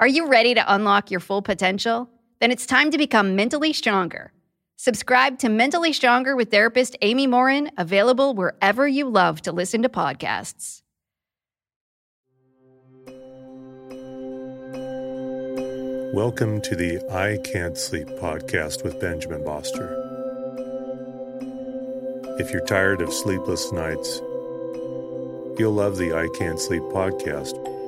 Are you ready to unlock your full potential? Then it's time to become mentally stronger. Subscribe to Mentally Stronger with therapist Amy Morin, available wherever you love to listen to podcasts. Welcome to the I Can't Sleep podcast with Benjamin Boster. If you're tired of sleepless nights, you'll love the I Can't Sleep podcast.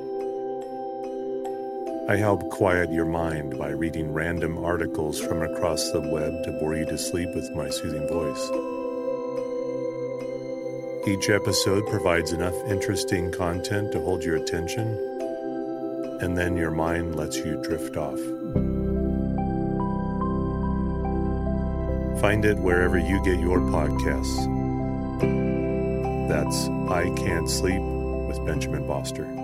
I help quiet your mind by reading random articles from across the web to bore you to sleep with my soothing voice. Each episode provides enough interesting content to hold your attention, and then your mind lets you drift off. Find it wherever you get your podcasts. That's I Can't Sleep with Benjamin Boster.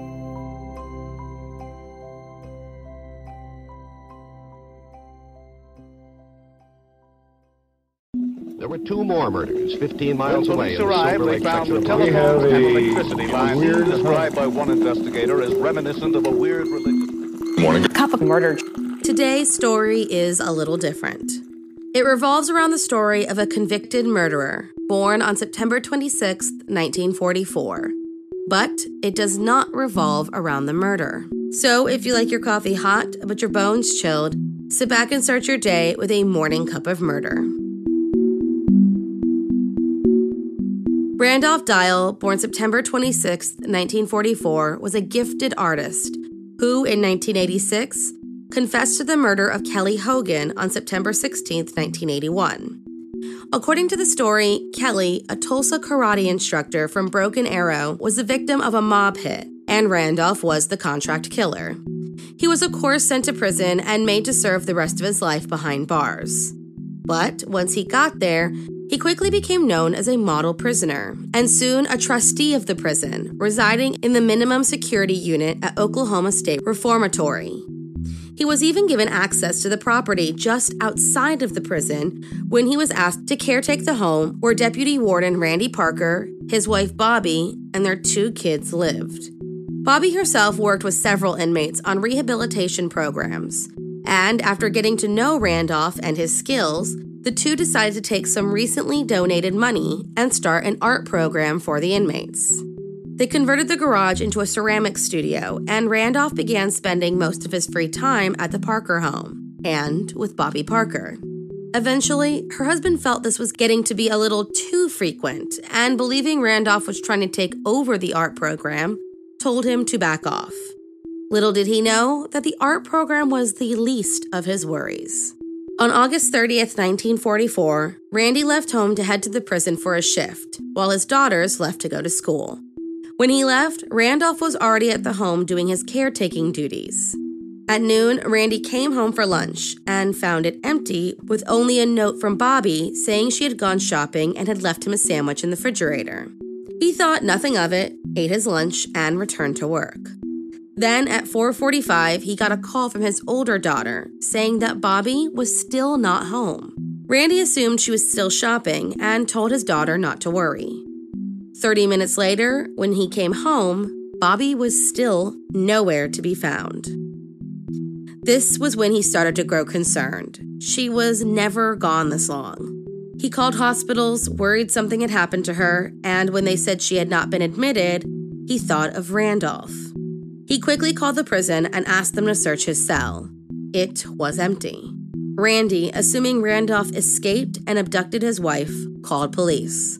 There were two more murders 15 miles When away police in the arrived, Silver they found the of Los telephone and Angeles. electricity lines described by one investigator as reminiscent of a weird religion. couple murdered. Today's story is a little different. It revolves around the story of a convicted murderer born on September 26, 1944. But it does not revolve around the murder. So if you like your coffee hot but your bones chilled, sit back and start your day with a morning cup of murder. Randolph Dial, born September 26, 1944, was a gifted artist who, in 1986, confessed to the murder of Kelly Hogan on September 16, 1981. According to the story, Kelly, a Tulsa karate instructor from Broken Arrow, was the victim of a mob hit, and Randolph was the contract killer. He was, of course, sent to prison and made to serve the rest of his life behind bars. But once he got there, he quickly became known as a model prisoner, and soon a trustee of the prison, residing in the minimum security unit at Oklahoma State Reformatory. He was even given access to the property just outside of the prison when he was asked to caretake the home where Deputy Warden Randy Parker, his wife Bobby, and their two kids lived. Bobby herself worked with several inmates on rehabilitation programs, and after getting to know Randolph and his skills, the two decided to take some recently donated money and start an art program for the inmates. They converted the garage into a ceramics studio, and Randolph began spending most of his free time at the Parker home and with Bobby Parker. Eventually, her husband felt this was getting to be a little too frequent, and believing Randolph was trying to take over the art program, told him to back off. Little did he know that the art program was the least of his worries. On August 30th, 1944, Randy left home to head to the prison for a shift, while his daughters left to go to school. When he left, Randolph was already at the home doing his caretaking duties. At noon, Randy came home for lunch and found it empty with only a note from Bobby saying she had gone shopping and had left him a sandwich in the refrigerator. He thought nothing of it, ate his lunch, and returned to work. Then at 4:45, he got a call from his older daughter saying that Bobby was still not home. Randy assumed she was still shopping and told his daughter not to worry. 30 minutes later, when he came home, Bobby was still nowhere to be found. This was when he started to grow concerned. She was never gone this long. He called hospitals, worried something had happened to her, and when they said she had not been admitted, he thought of Randolph. He quickly called the prison and asked them to search his cell. it was empty. Randy, assuming Randolph escaped and abducted his wife, called police.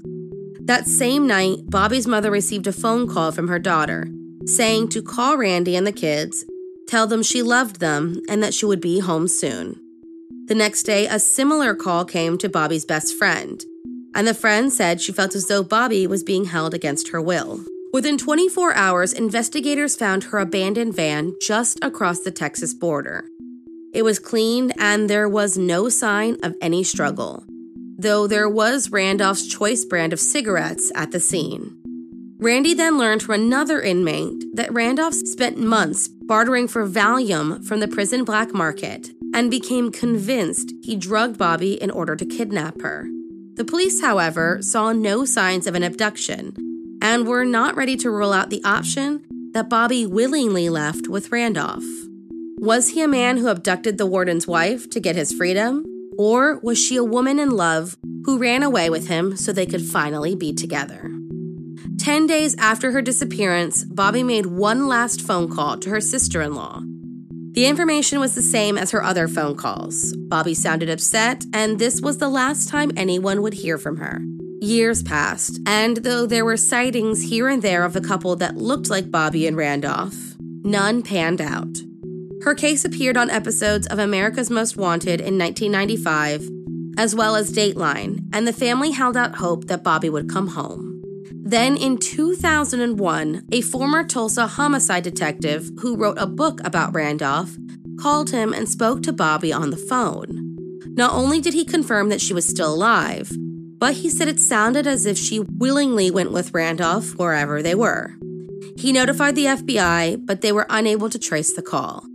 That same night, Bobby's mother received a phone call from her daughter saying to call Randy and the kids, tell them she loved them, and that she would be home soon. The next day, a similar call came to Bobby's best friend, and the friend said she felt as though Bobby was being held against her will. Within 24 hours, investigators found her abandoned van just across the Texas border. It was cleaned and there was no sign of any struggle, though there was Randolph's choice brand of cigarettes at the scene. Randy then learned from another inmate that Randolph spent months bartering for Valium from the prison black market and became convinced he drugged Bobby in order to kidnap her. The police, however, saw no signs of an abduction and were not ready to rule out the option that Bobby willingly left with Randolph. Was he a man who abducted the warden's wife to get his freedom? Or was she a woman in love who ran away with him so they could finally be together? Ten days after her disappearance, Bobby made one last phone call to her sister in law. The information was the same as her other phone calls. Bobby sounded upset, and this was the last time anyone would hear from her. Years passed, and though there were sightings here and there of a couple that looked like Bobby and Randolph, none panned out. Her case appeared on episodes of America's Most Wanted in 1995, as well as Dateline, and the family held out hope that Bobby would come home. Then in 2001, a former Tulsa homicide detective who wrote a book about Randolph called him and spoke to Bobby on the phone. Not only did he confirm that she was still alive, but he said it sounded as if she willingly went with Randolph wherever they were. He notified the FBI, but they were unable to trace the call.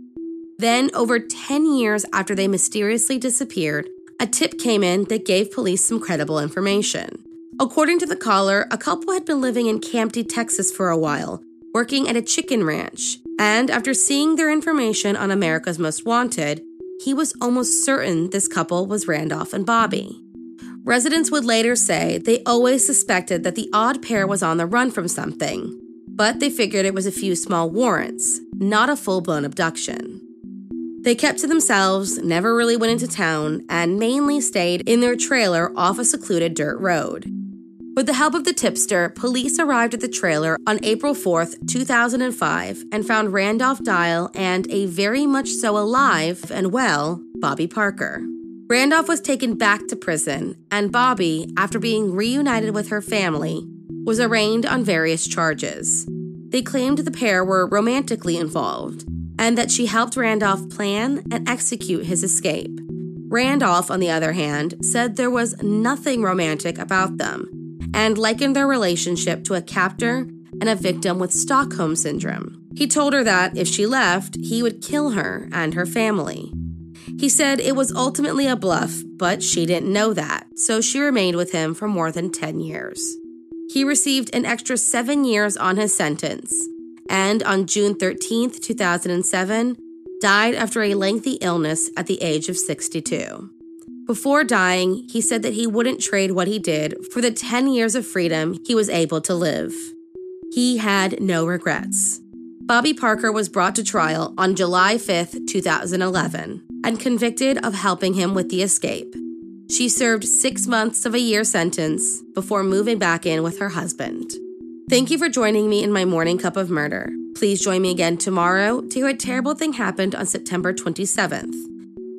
Then, over 10 years after they mysteriously disappeared, a tip came in that gave police some credible information. According to the caller, a couple had been living in Campti, Texas for a while, working at a chicken ranch. And after seeing their information on America's Most Wanted, he was almost certain this couple was Randolph and Bobby. Residents would later say they always suspected that the odd pair was on the run from something, but they figured it was a few small warrants, not a full blown abduction. They kept to themselves, never really went into town, and mainly stayed in their trailer off a secluded dirt road. With the help of the tipster, police arrived at the trailer on April 4th, 2005, and found Randolph Dial and a very much so alive and well Bobby Parker. Randolph was taken back to prison, and Bobby, after being reunited with her family, was arraigned on various charges. They claimed the pair were romantically involved and that she helped Randolph plan and execute his escape. Randolph, on the other hand, said there was nothing romantic about them and likened their relationship to a captor and a victim with Stockholm Syndrome. He told her that if she left, he would kill her and her family. He said it was ultimately a bluff, but she didn't know that, so she remained with him for more than 10 years. He received an extra seven years on his sentence, and on June 13, 2007, died after a lengthy illness at the age of 62. Before dying, he said that he wouldn't trade what he did for the 10 years of freedom he was able to live. He had no regrets. Bobby Parker was brought to trial on July 5, 2011, and convicted of helping him with the escape. She served six months of a year sentence before moving back in with her husband. Thank you for joining me in my morning cup of murder. Please join me again tomorrow to hear a terrible thing happened on September 27th.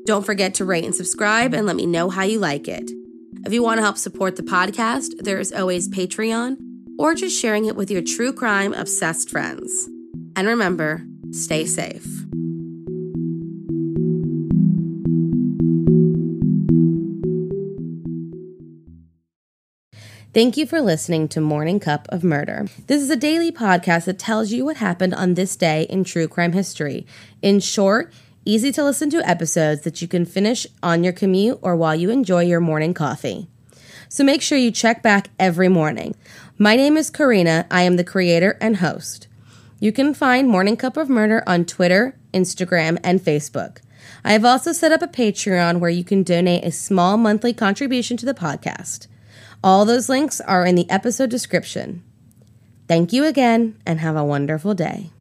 Don't forget to rate and subscribe and let me know how you like it. If you want to help support the podcast, there is always Patreon or just sharing it with your true crime obsessed friends. And remember, stay safe. Thank you for listening to Morning Cup of Murder. This is a daily podcast that tells you what happened on this day in true crime history. In short, easy to listen to episodes that you can finish on your commute or while you enjoy your morning coffee. So make sure you check back every morning. My name is Korina. I am the creator and host. You can find Morning Cup of Murder on Twitter, Instagram, and Facebook. I have also set up a Patreon where you can donate a small monthly contribution to the podcast. All those links are in the episode description. Thank you again and have a wonderful day.